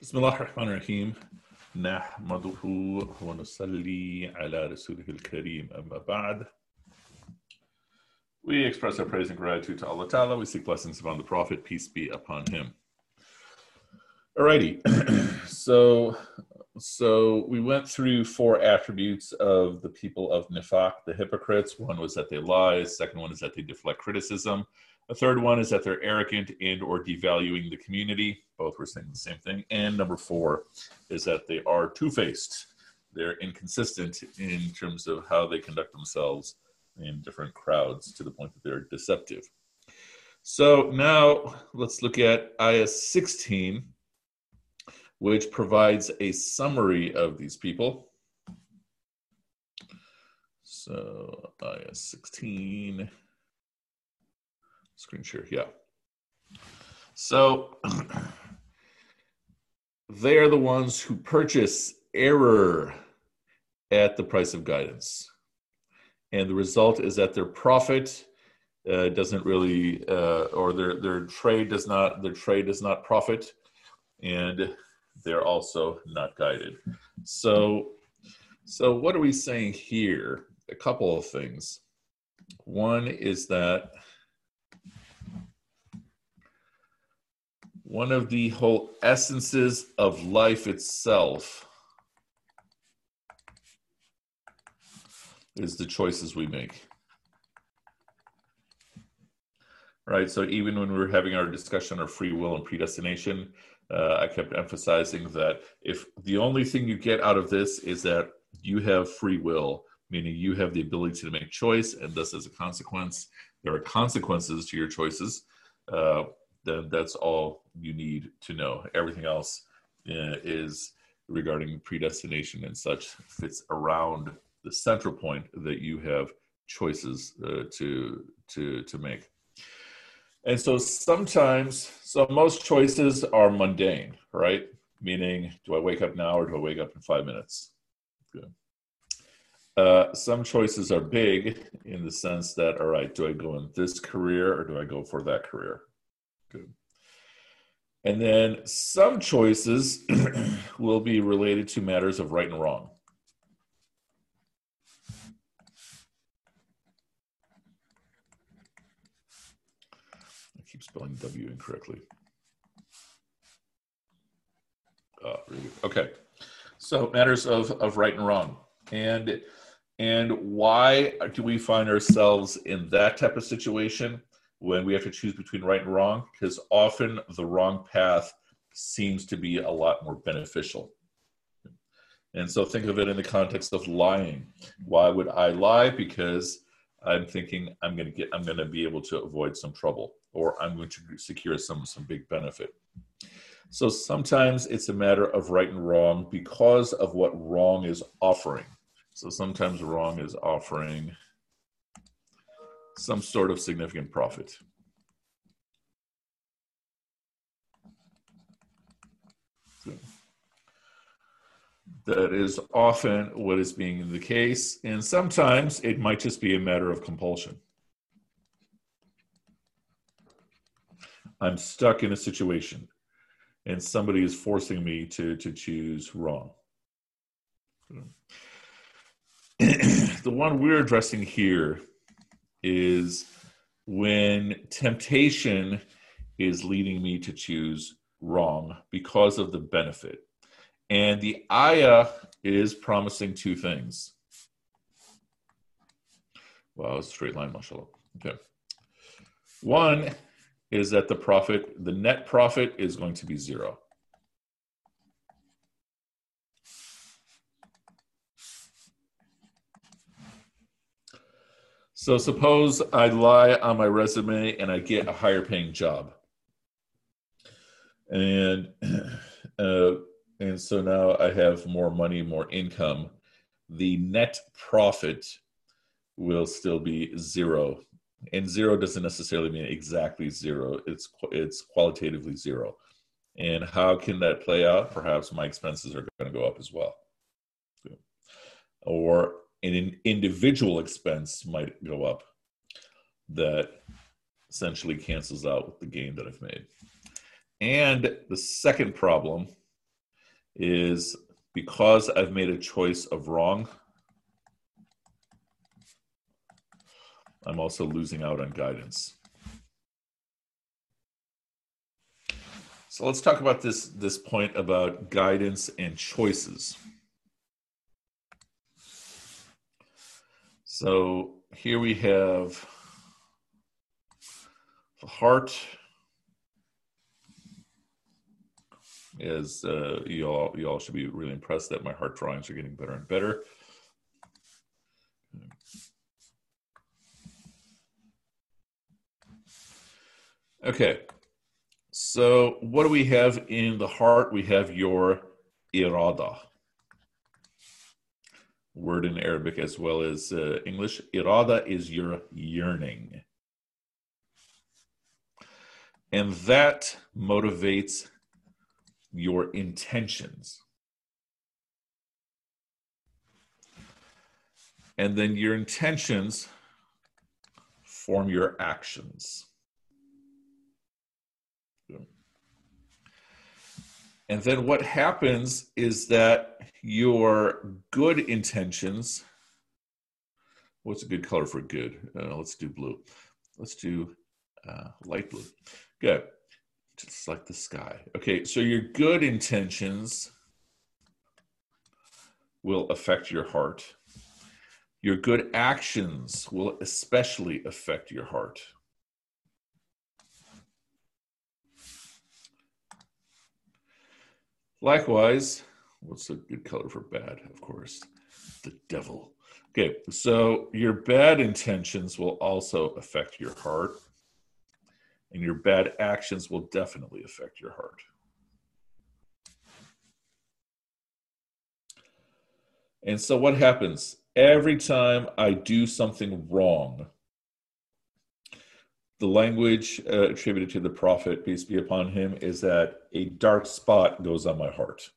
بسم الله الرحمن الرحيم نحمده ونصلي على رسوله الكريم أما بعد We express our praise and gratitude to Allah Ta'ala. We seek blessings upon the Prophet, peace be upon him. Alrighty, so so we went through four attributes of the people of Nifaq, the hypocrites. One was that they lie. Second one is that they deflect criticism. A third one is that they're arrogant and or devaluing the community. Both were saying the same thing. And number four is that they are two-faced. They're inconsistent in terms of how they conduct themselves in different crowds to the point that they're deceptive. So now let's look at ayah 16, which provides a summary of these people. So ayah 16 screen share yeah. So they are the ones who purchase error at the price of guidance. And the result is that their profit uh, doesn't really uh, or their their trade does not their trade does not profit and they're also not guided. So so what are we saying here? A couple of things. One is that one of the whole essences of life itself is the choices we make. Right. So even when we were having our discussion on free will and predestination, uh, I kept emphasizing that if the only thing you get out of this is that you have free will, meaning you have the ability to make choice, and thus as a consequence, there are consequences to your choices. Uh, then that's all you need to know. Everything else uh, is regarding predestination and such fits around the central point that you have choices uh, to to to make. And so sometimes, so most choices are mundane, right? Meaning, do I wake up now or do I wake up in five minutes? Good. Uh, some choices are big in the sense that, all right, do I go in this career or do I go for that career? Good. And then some choices will be related to matters of right and wrong. I keep spelling W incorrectly. Ah, oh, really okay. So matters of, of right and wrong. And and why do we find ourselves in that type of situation? When we have to choose between right and wrong because often the wrong path seems to be a lot more beneficial. And so think of it in the context of lying. Why would I lie? Because I'm thinking I'm going to get I'm going to be able to avoid some trouble or I'm going to secure some some big benefit. So sometimes it's a matter of right and wrong because of what wrong is offering. So sometimes wrong is offering some sort of significant profit. That is often what is being the case, and sometimes it might just be a matter of compulsion. I'm stuck in a situation, and somebody is forcing me to, to choose wrong. the one we're addressing here is when temptation is leading me to choose wrong because of the benefit. And the ayah is promising two things. A straight line, mashallah. Okay. One is that the profit, the net profit is going to be zero. So suppose I lie on my resume and I get a higher paying job. And uh, and so now I have more money, more income. The net profit will still be zero. And zero doesn't necessarily mean exactly zero. It's it's qualitatively zero. And how can that play out? Perhaps my expenses are going to go up as well. Or an individual expense might go up that essentially cancels out the gain that I've made. And the second problem is because I've made a choice of wrong, I'm also losing out on guidance. So let's talk about this, this point about guidance and choices. So here we have the heart is uh, you all you all should be really impressed that my heart drawings are getting better and better. Okay, so what do we have in the heart? We have your irada. Word in Arabic as well as uh, English. Irada is your yearning. And that motivates your intentions. And then your intentions form your actions. And then what happens is that your good intentions, what's a good color for good? Uh, let's do blue. Let's do uh, light blue. Good. Just like the sky. Okay, so your good intentions will affect your heart. Your good actions will especially affect your heart. Likewise, what's a good color for bad? Of course, the devil. Okay, so your bad intentions will also affect your heart, and your bad actions will definitely affect your heart. And so, what happens? Every time I do something wrong, the language uh, attributed to the prophet, peace be upon him, is that a dark spot goes on my heart.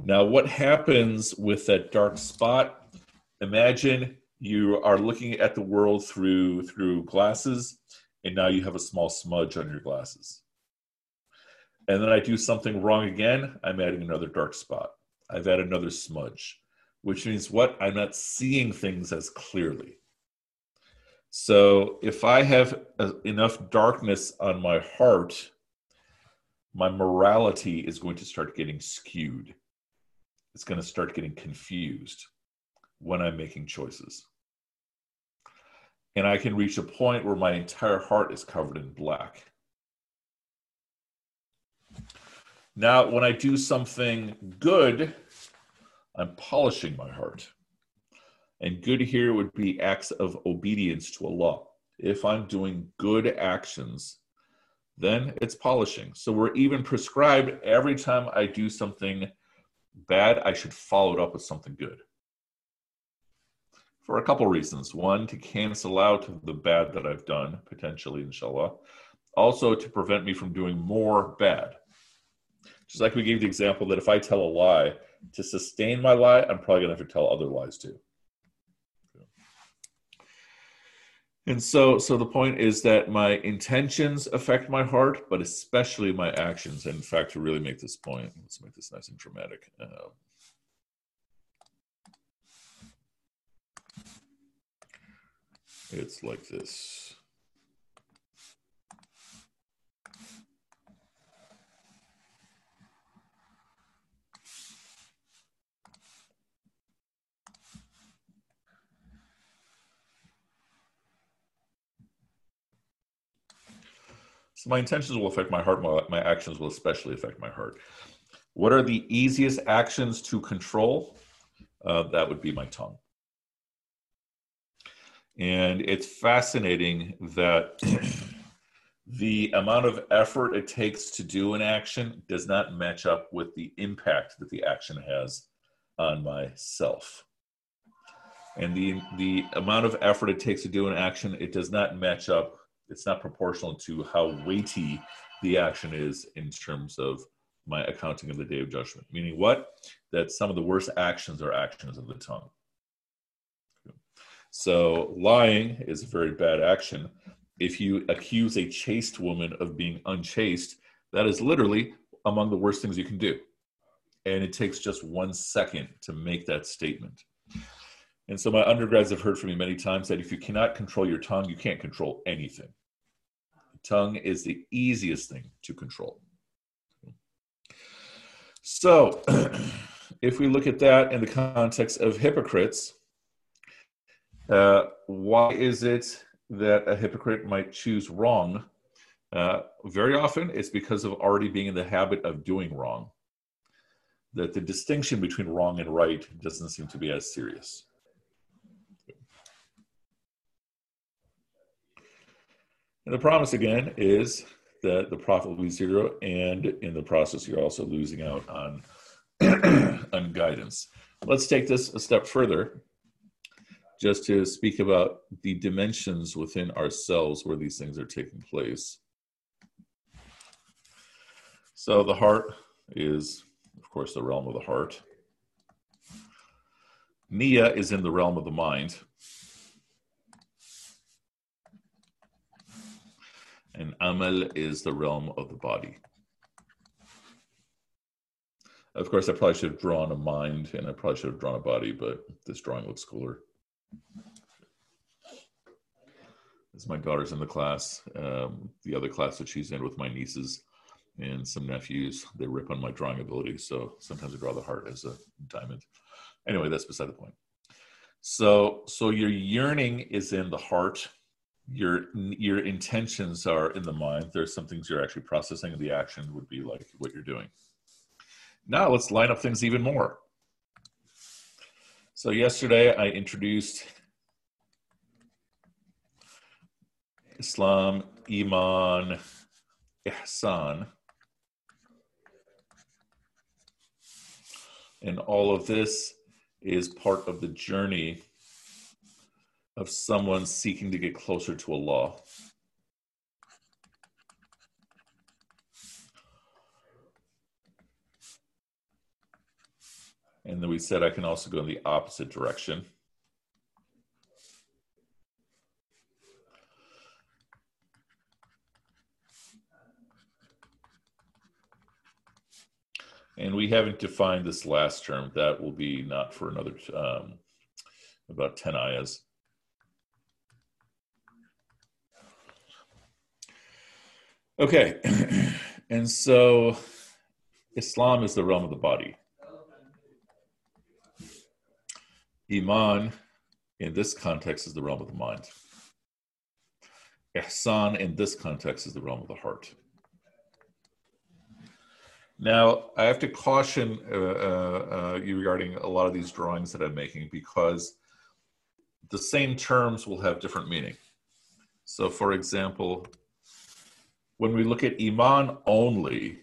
Now, what happens with that dark spot? Imagine you are looking at the world through through glasses, and now you have a small smudge on your glasses. And then I do something wrong again. I'm adding another dark spot. I've added another smudge, which means what? I'm not seeing things as clearly. So if I have enough darkness on my heart, my morality is going to start getting skewed. It's going to start getting confused when I'm making choices. And I can reach a point where my entire heart is covered in black. Now, when I do something good, I'm polishing my heart. And good here would be acts of obedience to Allah. If I'm doing good actions, then it's polishing. So we're even prescribed every time I do something bad, I should follow it up with something good. For a couple reasons. One, to cancel out the bad that I've done, potentially, inshallah. Also, to prevent me from doing more bad. Just like we gave the example that if I tell a lie, to sustain my lie, I'm probably going to have to tell other lies too. And so, so the point is that my intentions affect my heart, but especially my actions. And in fact, to really make this point, let's make this nice and dramatic. Uh, it's like this. So my intentions will affect my heart. My, my actions will especially affect my heart. What are the easiest actions to control? Uh, that would be my tongue. And it's fascinating that the amount of effort it takes to do an action does not match up with the impact that the action has on myself. And the, the amount of effort it takes to do an action, it does not match up it's not proportional to how weighty the action is in terms of my accounting of the day of judgment. Meaning what? That some of the worst actions are actions of the tongue. So lying is a very bad action. If you accuse a chaste woman of being unchaste, that is literally among the worst things you can do. and it takes just one second to make that statement. And so my undergrads have heard from me many times that if you cannot control your tongue, you can't control anything. The tongue is the easiest thing to control. So, if we look at that in the context of hypocrites, uh, why is it that a hypocrite might choose wrong? Uh, very often, it's because of already being in the habit of doing wrong. That the distinction between wrong and right doesn't seem to be as serious. And the promise again is that the profit will be zero, and in the process, you're also losing out on, on guidance. Let's take this a step further just to speak about the dimensions within ourselves where these things are taking place. So, the heart is, of course, the realm of the heart. Nia is in the realm of the mind. And Amal is the realm of the body. Of course, I probably should have drawn a mind and I probably should have drawn a body, but this drawing looks cooler. As my daughter's in the class, um, the other class that she's in with my nieces and some nephews, they rip on my drawing ability. So sometimes I draw the heart as a diamond. Anyway, that's beside the point. So, so your yearning is in the heart your your intentions are in the mind. There's some things you're actually processing. The action would be like what you're doing. Now let's line up things even more. So yesterday i introduced islam iman ihsan. And all of this is part of the journey of someone seeking to get closer to Allah. And then we said I can also go in the opposite direction. And we haven't defined this last term. That will be not for another um, about 10 ayahs. Okay, and so Islam is the realm of the body. Iman, in this context, is the realm of the mind. Ihsan, in this context, is the realm of the heart. Now, I have to caution uh, uh, uh, you regarding a lot of these drawings that I'm making because the same terms will have different meaning. So, for example, when we look at Iman only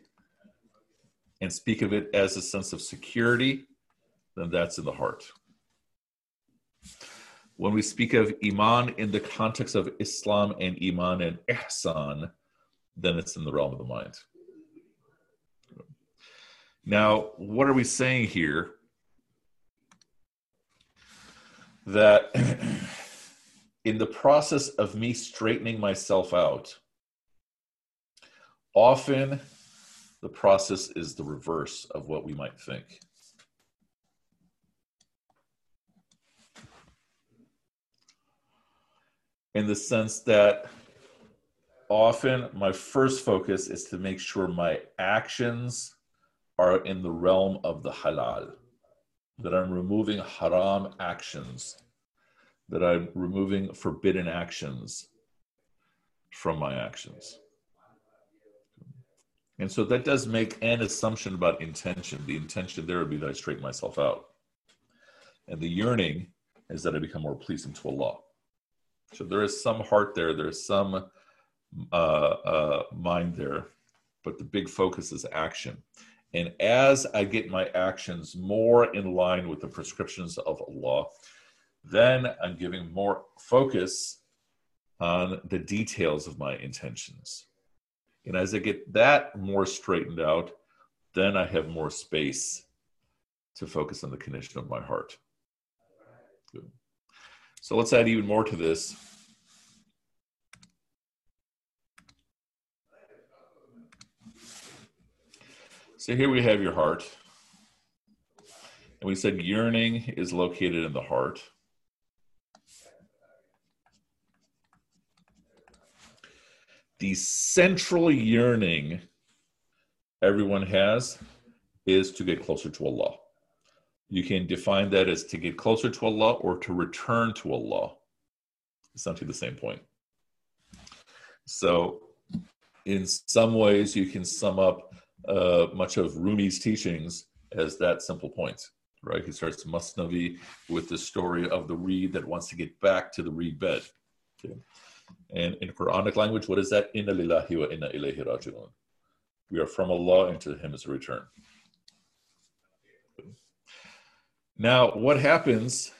and speak of it as a sense of security, then that's in the heart. When we speak of Iman in the context of Islam and Iman and Ihsan, then it's in the realm of the mind. Now, what are we saying here? That in the process of me straightening myself out, often the process is the reverse of what we might think. In the sense that often my first focus is to make sure my actions are in the realm of the halal, that I'm removing haram actions, that I'm removing forbidden actions from my actions. And so that does make an assumption about intention. The intention there would be that I straighten myself out. And the yearning is that I become more pleasing to Allah. So there is some heart there, there's some uh, uh, mind there, but the big focus is action. And as I get my actions more in line with the prescriptions of Allah, then I'm giving more focus on the details of my intentions. And as I get that more straightened out, then I have more space to focus on the condition of my heart. Good. So let's add even more to this. So here we have your heart. And we said yearning is located in the heart. The central yearning everyone has is to get closer to Allah. You can define that as to get closer to Allah or to return to Allah. Essentially the same point. So, in some ways, you can sum up uh, much of Rumi's teachings as that simple point, right? He starts Masnavi with the story of the reed that wants to get back to the reed bed. Okay? And in Quranic language, what is that? Inna lillahi wa inna ilayhi raji'un. We are from Allah and to Him is a return. Now, what happens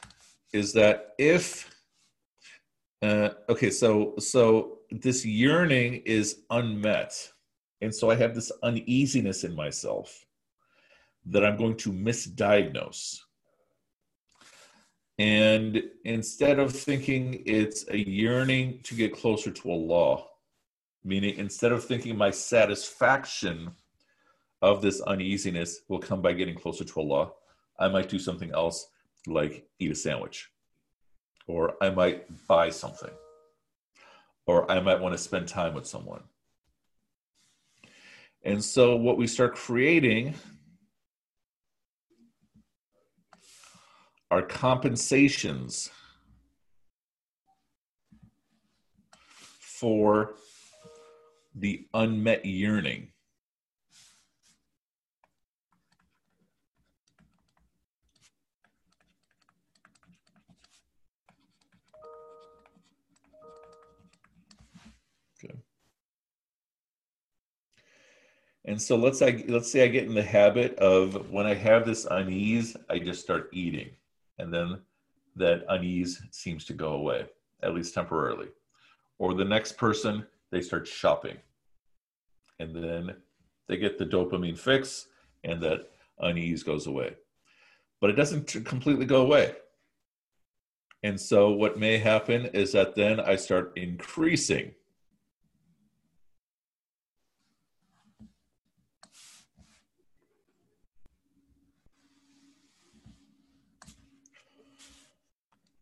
is that if uh, okay, so so this yearning is unmet, and so I have this uneasiness in myself that I'm going to misdiagnose. And instead of thinking it's a yearning to get closer to Allah, meaning instead of thinking my satisfaction of this uneasiness will come by getting closer to Allah, I might do something else like eat a sandwich, or I might buy something, or I might want to spend time with someone. And so, what we start creating are compensations for the unmet yearning. And so let's say let's say I get in the habit of when I have this unease, I just start eating, and then that unease seems to go away, at least temporarily. Or the next person, they start shopping, and then they get the dopamine fix, and that unease goes away. But it doesn't completely go away. And so what may happen is that then I start increasing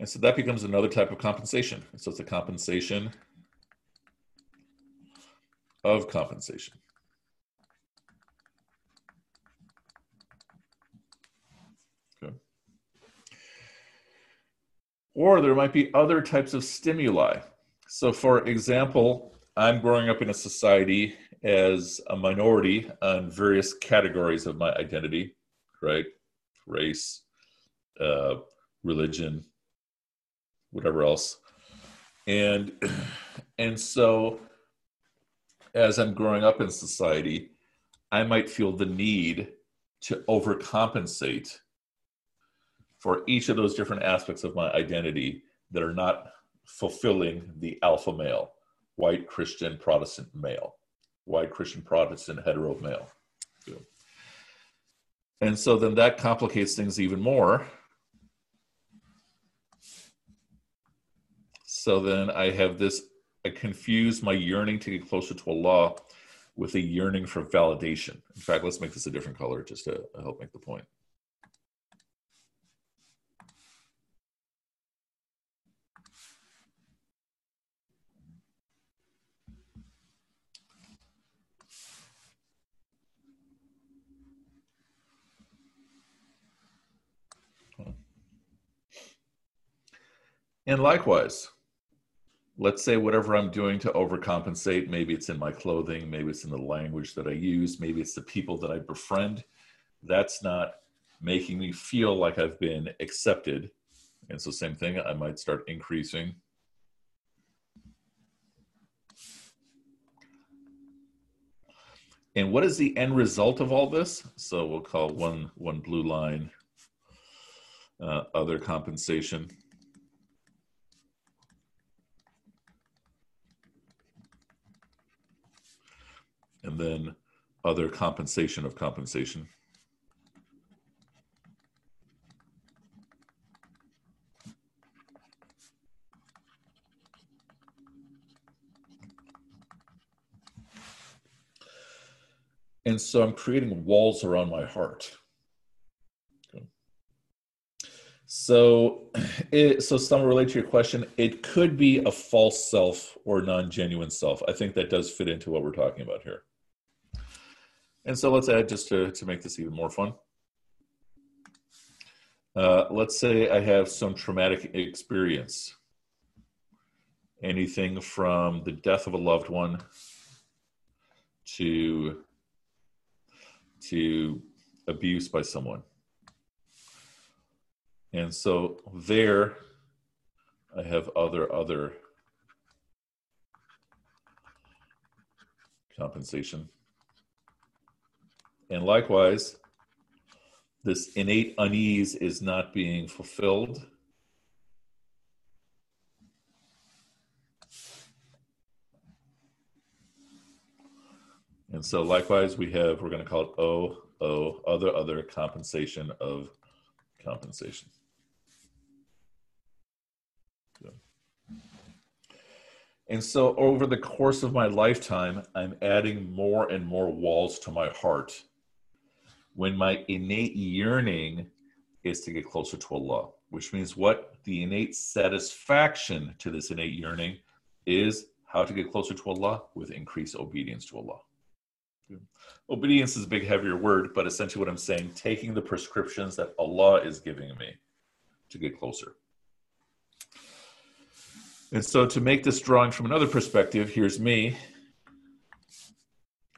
And so that becomes another type of compensation. So it's a compensation of compensation. Okay. Or there might be other types of stimuli. So, for example, I'm growing up in a society as a minority on various categories of my identity, right? Race, uh, religion, whatever else. And and so as I'm growing up in society, I might feel the need to overcompensate for each of those different aspects of my identity that are not fulfilling the alpha male, white Christian Protestant male, white Christian Protestant hetero male. And so then that complicates things even more So then I have this, I confuse my yearning to get closer to Allah with a yearning for validation. In fact, let's make this a different color just to help make the point. And likewise, let's say whatever I'm doing to overcompensate, maybe it's in my clothing, maybe it's in the language that I use, maybe it's the people that I befriend, that's not making me feel like I've been accepted. And so, same thing, I might start increasing. And what is the end result of all this? So we'll call one one blue line uh, other compensation. And then other compensation of compensation. And so I'm creating walls around my heart. So, it, so some relate to your question. It could be a false self or non-genuine self. I think that does fit into what we're talking about here. And so let's add just to, to make this even more fun. Uh, let's say I have some traumatic experience. Anything from the death of a loved one to to abuse by someone. And so there I have other other compensation. And likewise, this innate unease is not being fulfilled. And so likewise, we have, we're going to call it O, O, other, other compensation of compensation. And so over the course of my lifetime, I'm adding more and more walls to my heart when my innate yearning is to get closer to Allah, which means what? The innate satisfaction to this innate yearning is how to get closer to Allah with increased obedience to Allah. Obedience is a big, heavier word, but essentially what I'm saying, taking the prescriptions that Allah is giving me to get closer. And so to make this drawing from another perspective, here's me,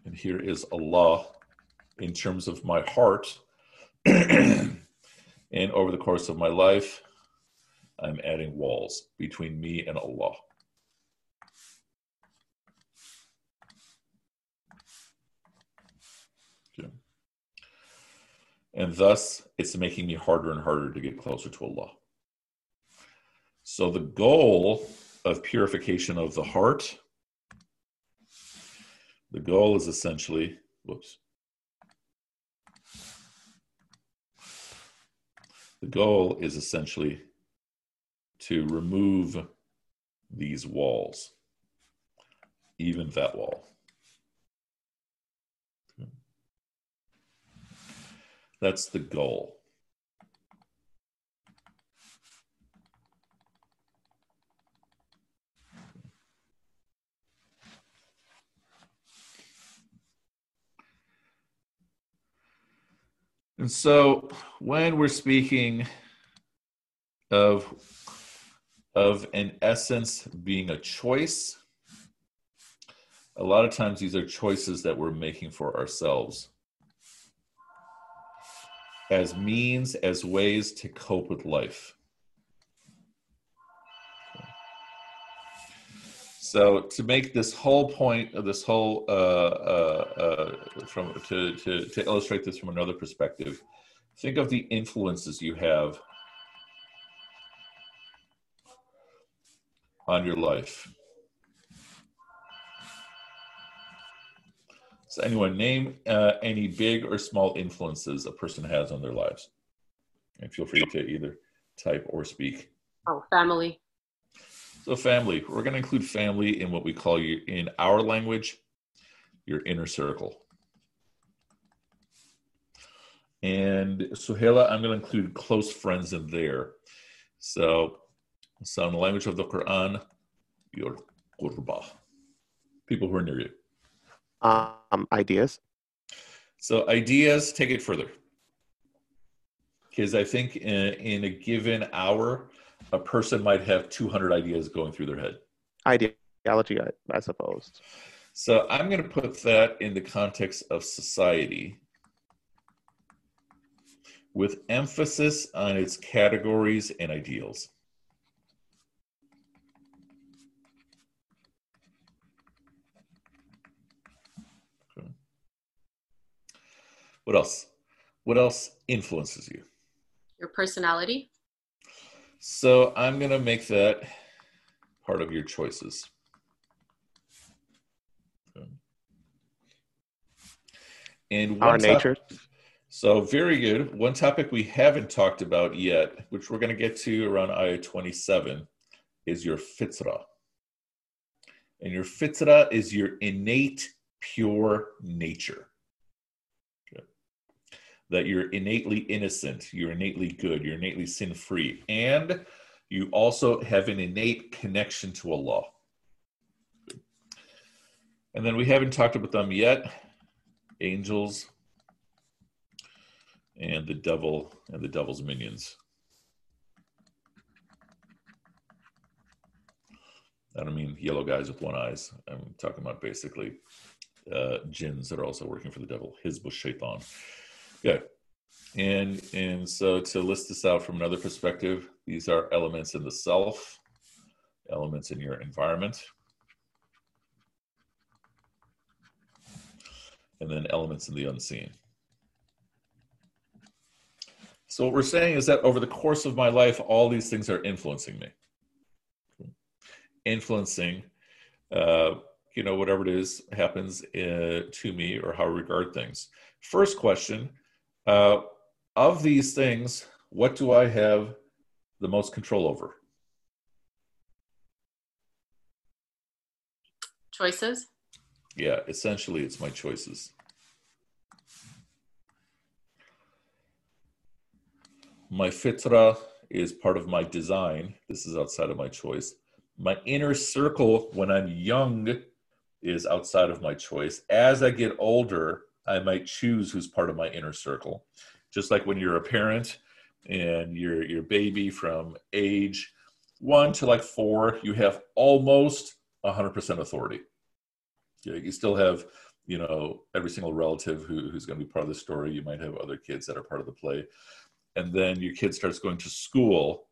and here is Allah in terms of my heart. and over the course of my life, I'm adding walls between me and Allah. And thus, it's making me harder and harder to get closer to Allah. So, the goal of purification of the heart, the goal is essentially, whoops, The goal is essentially to remove these walls, even that wall. That's the goal. And so when we're speaking of of an essence being a choice, a lot of times these are choices that we're making for ourselves as means, as ways to cope with life. So to make this whole point of this whole uh, uh, uh, from to, to to illustrate this from another perspective, think of the influences you have on your life. So anyone name uh, any big or small influences a person has on their lives, and feel free to either type or speak. Oh, family. So family, we're going to include family in what we call you in our language, your inner circle. And Suhaila, I'm going to include close friends in there. So, so in the language of the Quran, your qurba, people who are near you. Um, ideas. So ideas, take it further. Because I think in, in a given hour, a person might have 200 ideas going through their head. Ideology, I, I suppose. So I'm going to put that in the context of society with emphasis on its categories and ideals. Okay. What else? What else influences you? Your personality. So I'm going to make that part of your choices. And our nature. So very good. One topic we haven't talked about yet, which we're going to get to around ayah 27, is your fitra. And your fitra is your innate, pure nature. That you're innately innocent, you're innately good, you're innately sin free, and you also have an innate connection to Allah. And then we haven't talked about them yet angels and the devil and the devil's minions. I don't mean yellow guys with one eyes. I'm talking about basically uh, jinns that are also working for the devil. Hizb shaitan. Good. And and so to list this out from another perspective, these are elements in the self, elements in your environment, and then elements in the unseen. So what we're saying is that over the course of my life, all these things are influencing me influencing, uh, you know, whatever it is happens uh, to me or how I regard things. First question uh, of these things, what do I have the most control over? Choices? Yeah, essentially, it's my choices. My fitra is part of my design. This is outside of my choice. My inner circle when I'm young is outside of my choice. As I get older, I might choose who's part of my inner circle. Just like when you're a parent and your your baby from age one to like four, you have almost 100% authority. You, still have, you know, every single relative who, who's going to be part of the story. You might have other kids that are part of the play. And then your kid starts going to school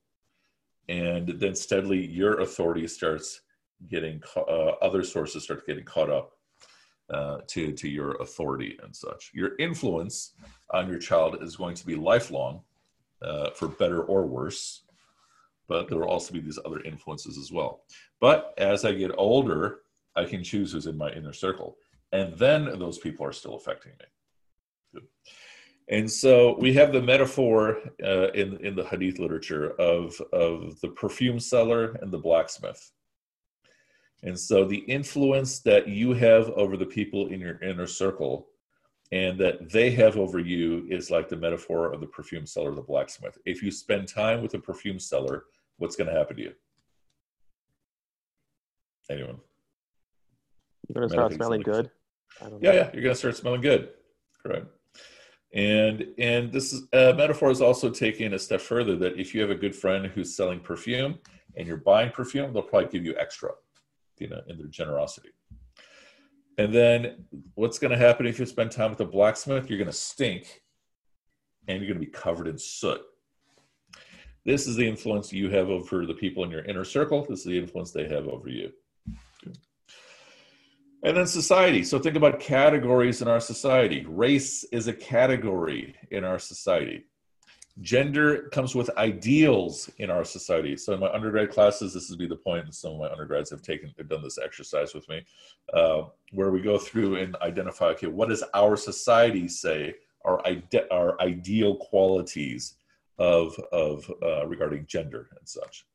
and then steadily your authority starts getting uh, other sources start getting caught up uh, to to your authority and such. Your influence on your child is going to be lifelong, uh, for better or worse. But there will also be these other influences as well. But as I get older, I can choose who's in my inner circle, and then those people are still affecting me. And so we have the metaphor uh, in in the Hadith literature of of the perfume seller and the blacksmith. And so the influence that you have over the people in your inner circle and that they have over you is like the metaphor of the perfume seller, the blacksmith. If you spend time with a perfume seller, what's going to happen to you? Anyone? You're going to start smelling good? Yeah, yeah, you're going to start smelling good. Correct. And and this is, uh, metaphor is also taking a step further that if you have a good friend who's selling perfume and you're buying perfume, they'll probably give you extra, you know, in their generosity. And then what's going to happen if you spend time with a blacksmith? You're going to stink and you're going to be covered in soot. This is the influence you have over the people in your inner circle. This is the influence they have over you. And then society. So think about categories in our society. Race is a category in our society. Gender comes with ideals in our society. So in my undergrad classes, this would be the point, and some of my undergrads have taken have done this exercise with me, uh, where we go through and identify, okay, what does our society say are ide- our ideal qualities of of uh, regarding gender and such?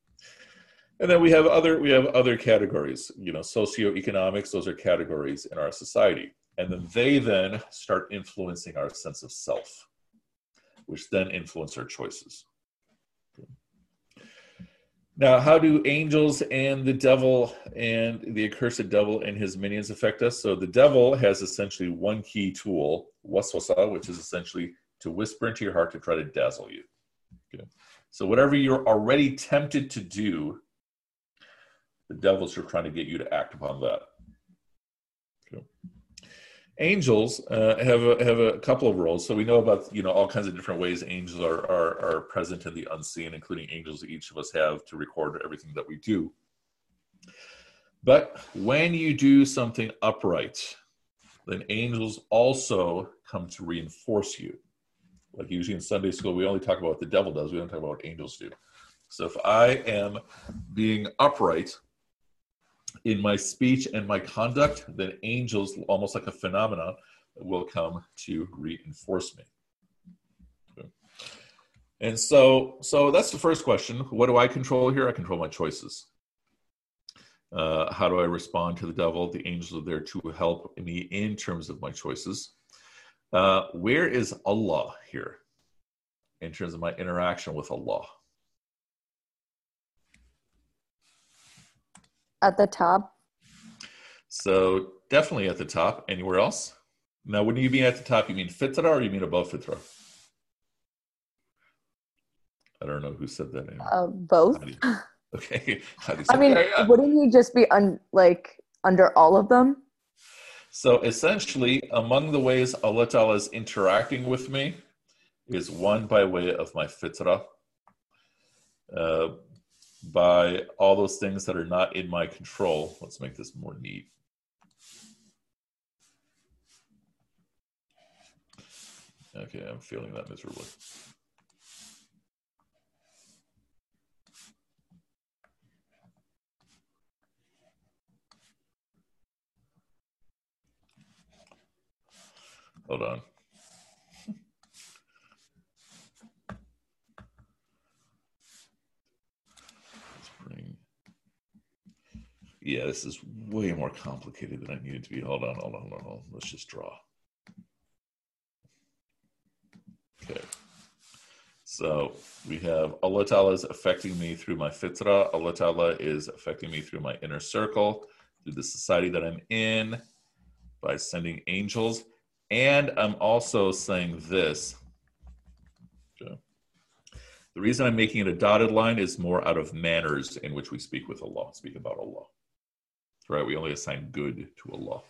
And then we have other we have other categories you know socioeconomics those are categories in our society. And then they then start influencing our sense of self which then influence our choices now how do angels and the devil and the accursed devil and his minions affect us so the devil has essentially one key tool waswasa which is essentially to whisper into your heart to try to dazzle you okay. so whatever you're already tempted to do the devils are trying to get you to act upon that. Okay. Angels uh, have a, have a couple of roles. So we know about you know all kinds of different ways angels are, are are present in the unseen, including angels that each of us have to record everything that we do. But when you do something upright, then angels also come to reinforce you. Like usually in Sunday school, we only talk about what the devil does. We don't talk about what angels do. So if I am being upright, in my speech and my conduct, then angels, almost like a phenomenon, will come to reinforce me. And so, so that's the first question. What do I control here? I control my choices. Uh, how do I respond to the devil? The angels are there to help me in terms of my choices. Uh, where is Allah here in terms of my interaction with Allah? At the top. So definitely at the top. Anywhere else? Now, when you mean at the top, you mean fitra or you mean above fitra? I don't know who said that. Uh, both. Okay. I mean, yeah. wouldn't he just be un- like under all of them? So essentially, among the ways Allah Ta'ala is interacting with me is one by way of my fitrah, uh, by all those things that are not in my control. Let's make this more neat. Okay, I'm feeling that miserably. Hold on. Yeah, this is way more complicated than I needed to be. Hold on, hold on, hold on, hold on. Let's just draw. Okay. So we have Allah Ta'ala is affecting me through my fitrah. Allah Ta'ala is affecting me through my inner circle, through the society that I'm in, by sending angels. And I'm also saying this. Okay. The reason I'm making it a dotted line is more out of manners in which we speak with Allah, speak about Allah. Right? We only assign good to Allah.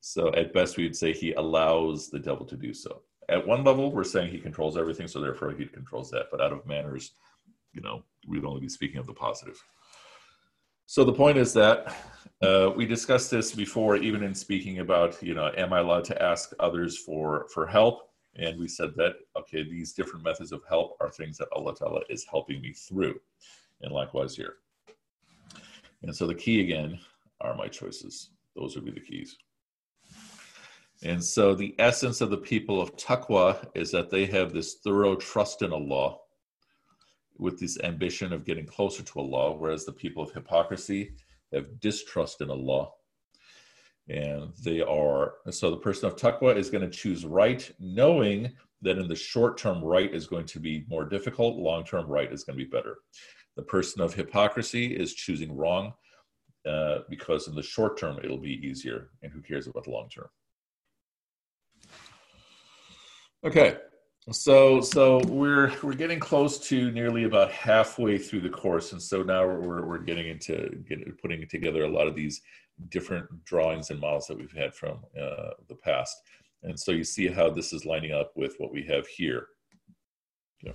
So at best, we would say He allows the devil to do so. At one level, we're saying He controls everything, so therefore He controls that. But out of manners, you know, we'd only be speaking of the positive. So the point is that uh, we discussed this before, even in speaking about, you know, am I allowed to ask others for for help? And we said that okay, these different methods of help are things that Allah Ta'ala is helping me through, and likewise here. And so the key again are my choices. Those would be the keys. And so the essence of the people of taqwa is that they have this thorough trust in Allah with this ambition of getting closer to Allah, whereas the people of hypocrisy have distrust in Allah. And they are, so the person of taqwa is going to choose right, knowing that in the short term, right is going to be more difficult, long term, right is going to be better. The person of hypocrisy is choosing wrong uh, because in the short term, it'll be easier. And who cares about the long term? Okay, so so we're we're getting close to nearly about halfway through the course, and so now we're we're getting into getting, putting together a lot of these different drawings and models that we've had from uh, the past, and so you see how this is lining up with what we have here. Yeah.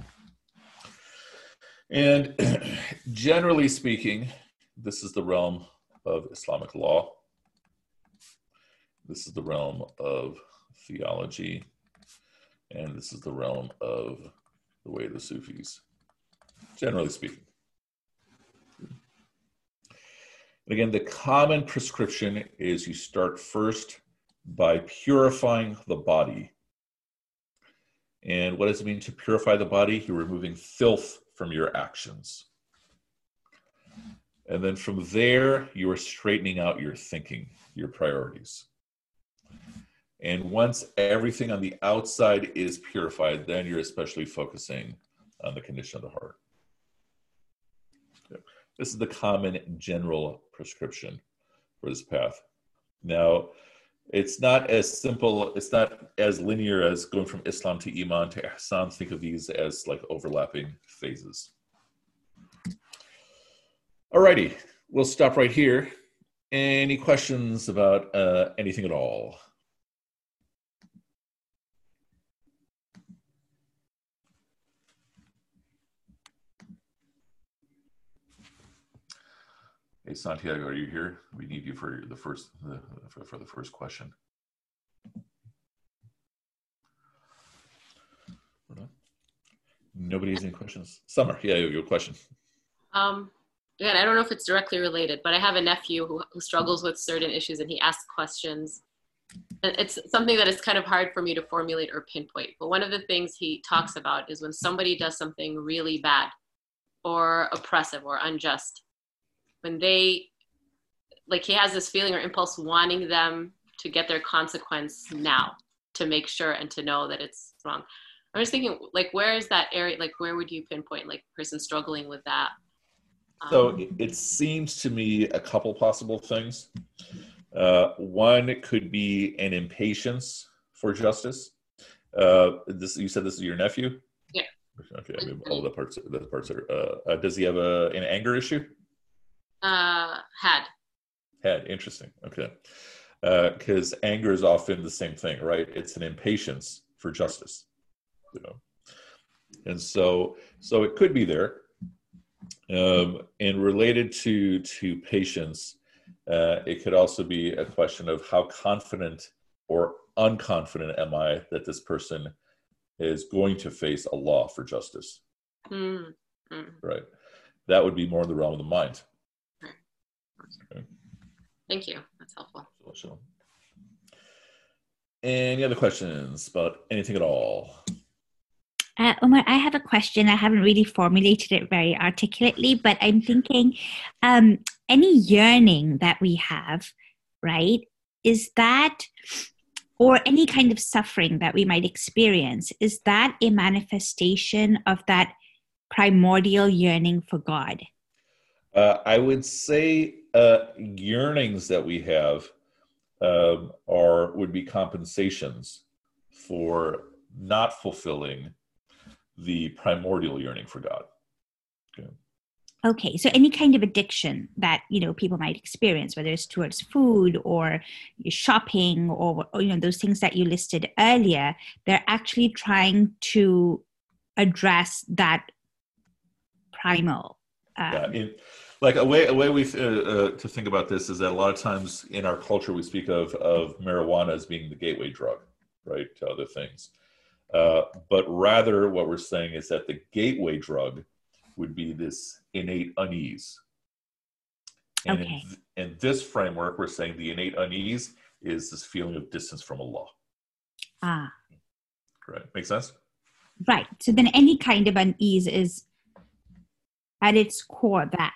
And generally speaking, this is the realm of Islamic law. This is the realm of theology and this is the realm of the way of the Sufis, generally speaking. And again, the common prescription is you start first by purifying the body. And what does it mean to purify the body? You're removing filth from your actions. And then from there, you are straightening out your thinking, your priorities. And once everything on the outside is purified, then you're especially focusing on the condition of the heart. This is the common general prescription for this path. Now, it's not as simple, it's not as linear as going from Islam to Iman to Ihsan. Think of these as like overlapping phases. Alrighty, we'll stop right here. Any questions about uh, anything at all? Hey, Santiago, are you here? We need you for the first the, for, for the first question. Nobody has any questions. Summer, yeah, your question. Um, again, I don't know if it's directly related, but I have a nephew who, who struggles with certain issues, and he asks questions. And it's something that is kind of hard for me to formulate or pinpoint. But one of the things he talks about is when somebody does something really bad, or oppressive, or unjust when they like he has this feeling or impulse wanting them to get their consequence now to make sure and to know that it's wrong. I'm just thinking, like, where is that area? Like, where would you pinpoint, like, person struggling with that? So Um, it, it seems to me a couple possible things. Uh, one could be an impatience for justice. Uh, this you said this is your nephew. Yeah. Okay. I mean, all the parts. The parts are. Uh, uh, does he have a an anger issue? uh, had. Had interesting. Okay. Because anger is often the same thing, right? It's an impatience for justice, you know. And so, so it could be there. Um, and related to to patience, uh, it could also be a question of how confident or unconfident am I that this person is going to face Allah for justice, Mm, mm. right? That would be more in the realm of the mind. Thank you. That's helpful. So, any other questions about anything at all? Uh, Omar, I have a question. I haven't really formulated it very articulately, but I'm thinking um, any yearning that we have, right, is that, or any kind of suffering that we might experience, is that a manifestation of that primordial yearning for God? Uh, I would say uh, yearnings that we have um, are would be compensations for not fulfilling the primordial yearning for God. Okay, so any kind of addiction that you know people might experience, whether it's towards food or shopping or, or you know those things that you listed earlier, they're actually trying to address that primal. Um, Yeah, like a way a way we uh, uh, to think about this is that a lot of times in our culture we speak of of marijuana as being the gateway drug, right, to other things. Uh, but rather, what we're saying is that the gateway drug would be this innate unease. And Okay. in, th- in this framework, we're saying the innate unease is this feeling of distance from Allah. ah, Correct? Make sense? right. So then any kind of unease is at its core that.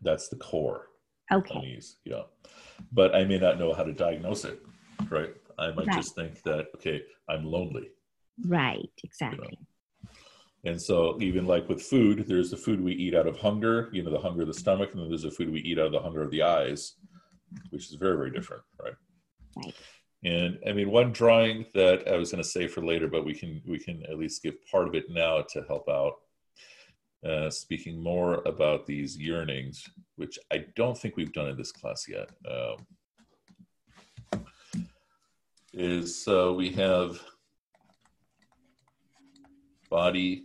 That's the core. Okay. unease yeah but i may not know how to diagnose it right i might Right. just think that okay i'm lonely Right. Exactly. and so even like with food there's the food we eat out of hunger you know the hunger of the stomach and then there's the food we eat out of the hunger of the eyes which is very very different right Right. and i mean one drawing that i was going to say for later but we can we can at least give part of it now to help out uh, speaking more about these yearnings which i don't think we've done in this class yet um, is uh, we have body,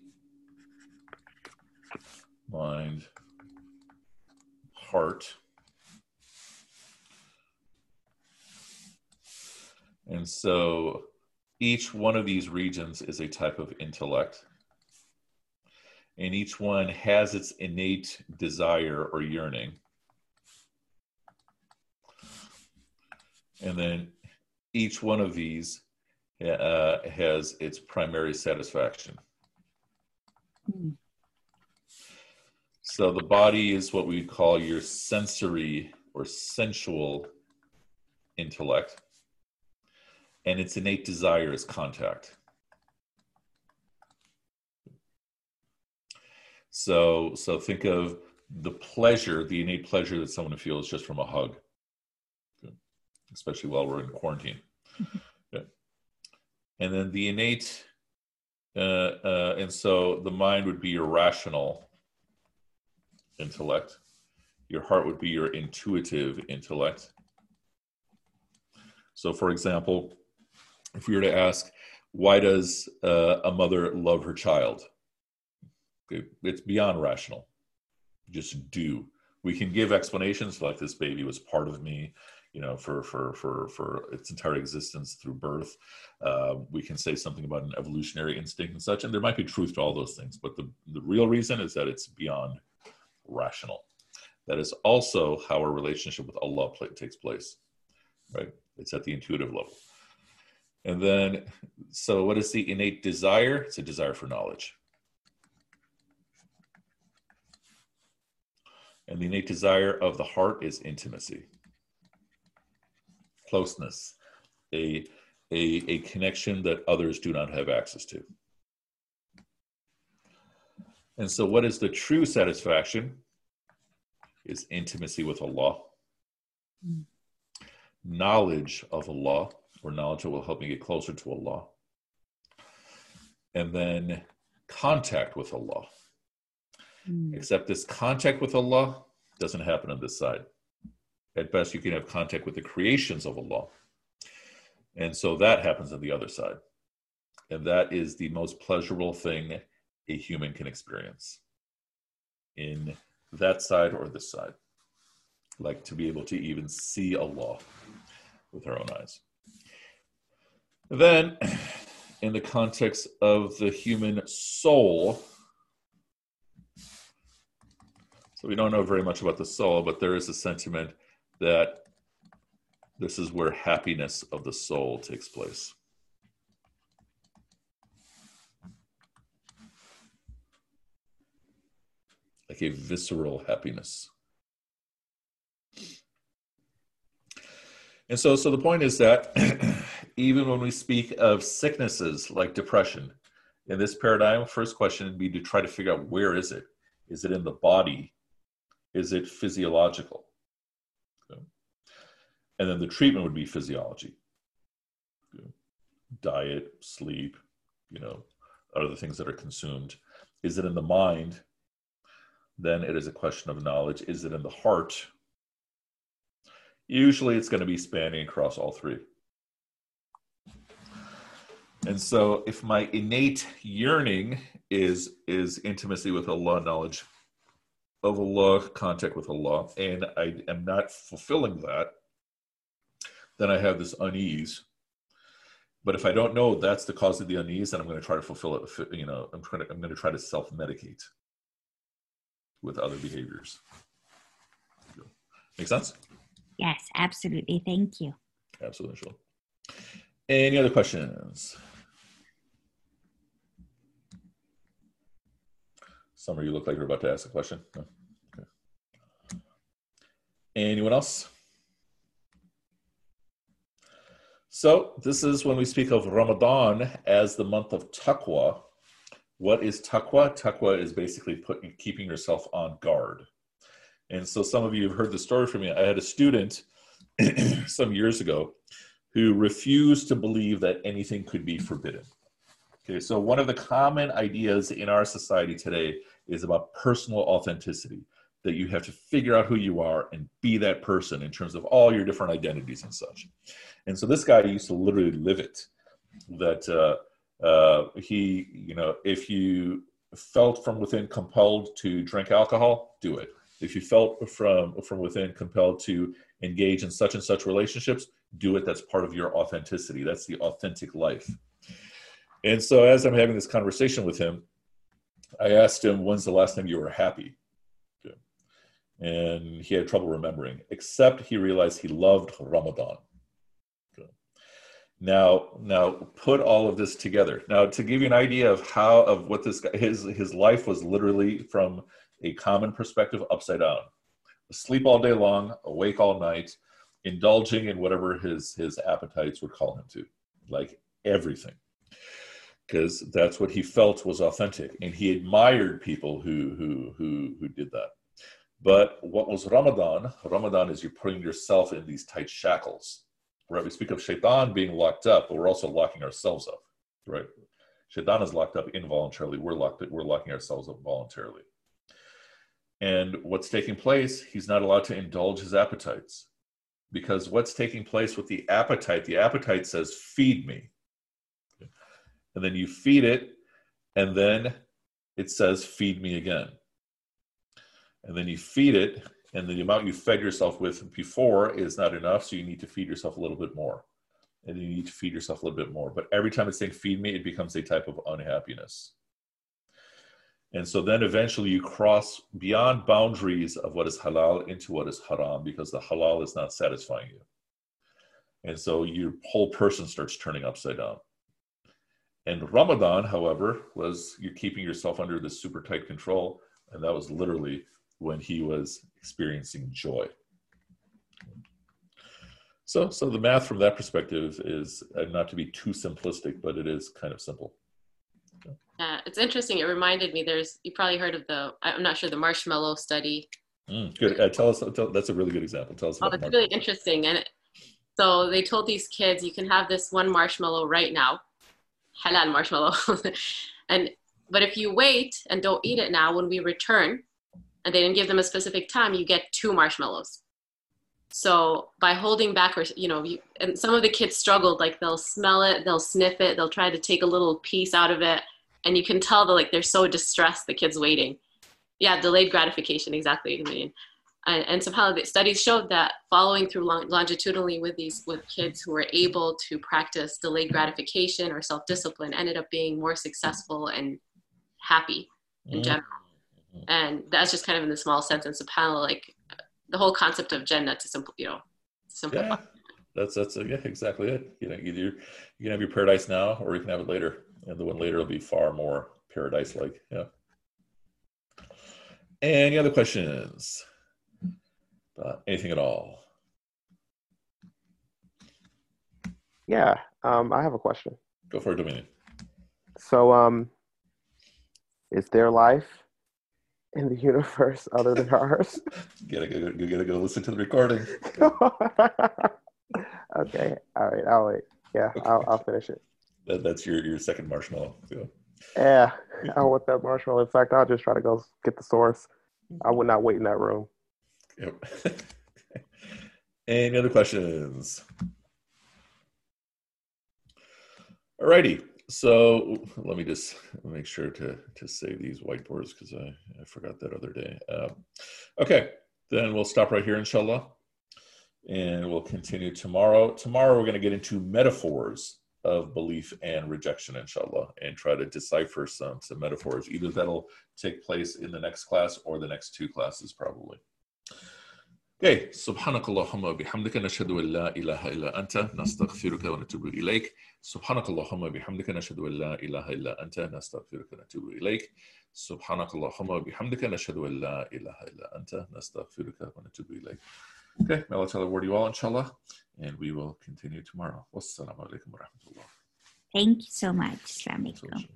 mind, heart. And so each one of these regions is a type of intellect. And each one has its innate desire or yearning. And then each one of these uh, has its primary satisfaction. Mm. So the body is what we call your sensory or sensual intellect, and its innate desire is contact. So, so think of the pleasure, the innate pleasure that someone feels just from a hug, especially while we're in quarantine. And then the innate, uh, uh, and so the mind would be your rational intellect. Your heart would be your intuitive intellect. So, for example, if we were to ask, why does uh, a mother love her child? It's beyond rational. Just do. We can give explanations like this baby was part of me, you know, for for for for its entire existence through birth. Uh, we can say something about an evolutionary instinct and such, and there might be truth to all those things. But the the real reason is that it's beyond rational. That is also how our relationship with Allah play, takes place, right? It's at the intuitive level. And then, so what is the innate desire? It's a desire for knowledge. And the innate desire of the heart is intimacy, closeness, a, a, a connection that others do not have access to. And so, what is the true satisfaction? Is intimacy with Allah, mm. knowledge of Allah, or knowledge that will help me get closer to Allah, and then contact with Allah. Mm. Except this contact with Allah doesn't happen on this side. At best, you can have contact with the creations of Allah. And so that happens on the other side. And that is the most pleasurable thing a human can experience in that side or this side. Like to be able to even see Allah with our own eyes. Then, in the context of the human soul, so we don't know very much about the soul, but there is a sentiment that this is where happiness of the soul takes place. Like a visceral happiness. And so, so the point is that even when we speak of sicknesses like depression, in this paradigm, first question would be to try to figure out where is it? Is it in the body? Is it physiological? And then the treatment would be physiology, diet, sleep, you know, other things that are consumed. Is it in the mind? Then it is a question of knowledge. Is it in the heart? Usually it's going to be spanning across all three. And so if my innate yearning is is intimacy with Allah, knowledge of Allah, contact with Allah, and I am not fulfilling that, then I have this unease. But if I don't know that's the cause of the unease, then I'm going to try to fulfill it. You know, I'm trying to, I'm going to try to self medicate with other behaviors. Make sense? Yes, absolutely. Thank you. Absolutely, sure. Any other questions? Summer, you look like you're about to ask a question. No? Okay. Anyone else? So, this is when we speak of Ramadan as the month of taqwa. What is taqwa? Taqwa is basically keeping yourself on guard. And so, some of you have heard the story from me. I had a student some years ago who refused to believe that anything could be forbidden. Okay, so one of the common ideas in our society today is about personal authenticity that you have to figure out who you are and be that person in terms of all your different identities and such. And so this guy used to literally live it. That uh, uh, he, you know, if you felt from within compelled to drink alcohol, do it. If you felt from from within compelled to engage in such and such relationships, do it. That's part of your authenticity. That's the authentic life. And so, as I'm having this conversation with him, I asked him, "When's the last time you were happy?" And he had trouble remembering, except he realized he loved Ramadan. Now, now put all of this together. Now, to give you an idea of how of what this guy, his his life was literally from a common perspective upside down. Sleep all day long, awake all night, indulging in whatever his his appetites would call him to, like everything, because that's what he felt was authentic, and he admired people who who who who did that. But what was Ramadan? Ramadan is you're putting yourself in these tight shackles right? We speak of shaitan being locked up, but we're also locking ourselves up, right? Shaitan is locked up involuntarily. We're locked. We're locking ourselves up voluntarily. And what's taking place? He's not allowed to indulge his appetites, because what's taking place with the appetite? The appetite says, "Feed me," and then you feed it, and then it says, "Feed me again." And then you feed it, and the amount you fed yourself with before is not enough so you need to feed yourself a little bit more. And you need to feed yourself a little bit more. But every time it's saying feed me it becomes a type of unhappiness. And so then eventually you cross beyond boundaries of what is halal into what is haram because the halal is not satisfying you. And so your whole person starts turning upside down. And ramadan however was you're keeping yourself under this super tight control and that was literally when he was experiencing joy. So, so the math from that perspective is uh, not to be too simplistic, but it is kind of simple. Yeah, it's interesting. It reminded me. There's you probably heard of the. I'm not sure the marshmallow study. Mm, good. Uh, tell us. Tell, that's a really good example. Tell us Oh, about. it's really interesting. And it, so they told these kids, you can have this one marshmallow right now, halal marshmallow, and but if you wait and don't eat it now, when we return, and they didn't give them a specific time, you get two marshmallows. So by holding back, or you know, you, and some of the kids struggled. Like they'll smell it, they'll sniff it, they'll try to take a little piece out of it, and you can tell that like they're so distressed. The kids waiting. Yeah, delayed gratification. Exactly. I mean, and, and somehow the studies showed that following through long, longitudinally with these with kids who were able to practice delayed gratification or self-discipline ended up being more successful and happy in Mm. general and that's just kind of in the small sense and subhanallah like the whole concept of jannah to simple you know simplify Yeah, that's that's yeah, exactly it. You know, either you can have your paradise now, or you can have it later, and the one later will be far more paradise-like. Yeah. Any other questions? Uh, anything at all? Yeah, um, I have a question. Go for it, Dominion. So, um, is there life in the universe other than ours? You gotta go, you gotta go listen to the recording. okay, all right, I'll wait. Yeah, I'll, I'll finish it. That, that's your your second marshmallow. Yeah. Yeah, I want that marshmallow. In fact, I'll just try to go get the source. I would not wait in that room. Yep. Any other questions? Alrighty. So let me just make sure to to save these whiteboards because I, I forgot that other day. Um, okay, then we'll stop right here, inshallah, and we'll continue tomorrow. Tomorrow we're going to get into metaphors of belief and rejection, inshallah, and try to decipher some some metaphors. Either that'll take place in the next class or the next two classes, probably. Okay, سبحانك اللهم وبحمدك نشهد أن لا إله إلا أنت نستغفرك ونتوب إليك سبحانك اللهم وبحمدك نشهد أن لا إله إلا أنت نستغفرك ونتوب إليك سبحانك اللهم وبحمدك نشهد أن لا إله إلا أنت نستغفرك ونتوب إليك Okay, may Allah Ta'ala word you all, inshallah, and we will continue tomorrow. Wassalamu alaikum wa rahmatullah. Thank you so much. Assalamu alaikum.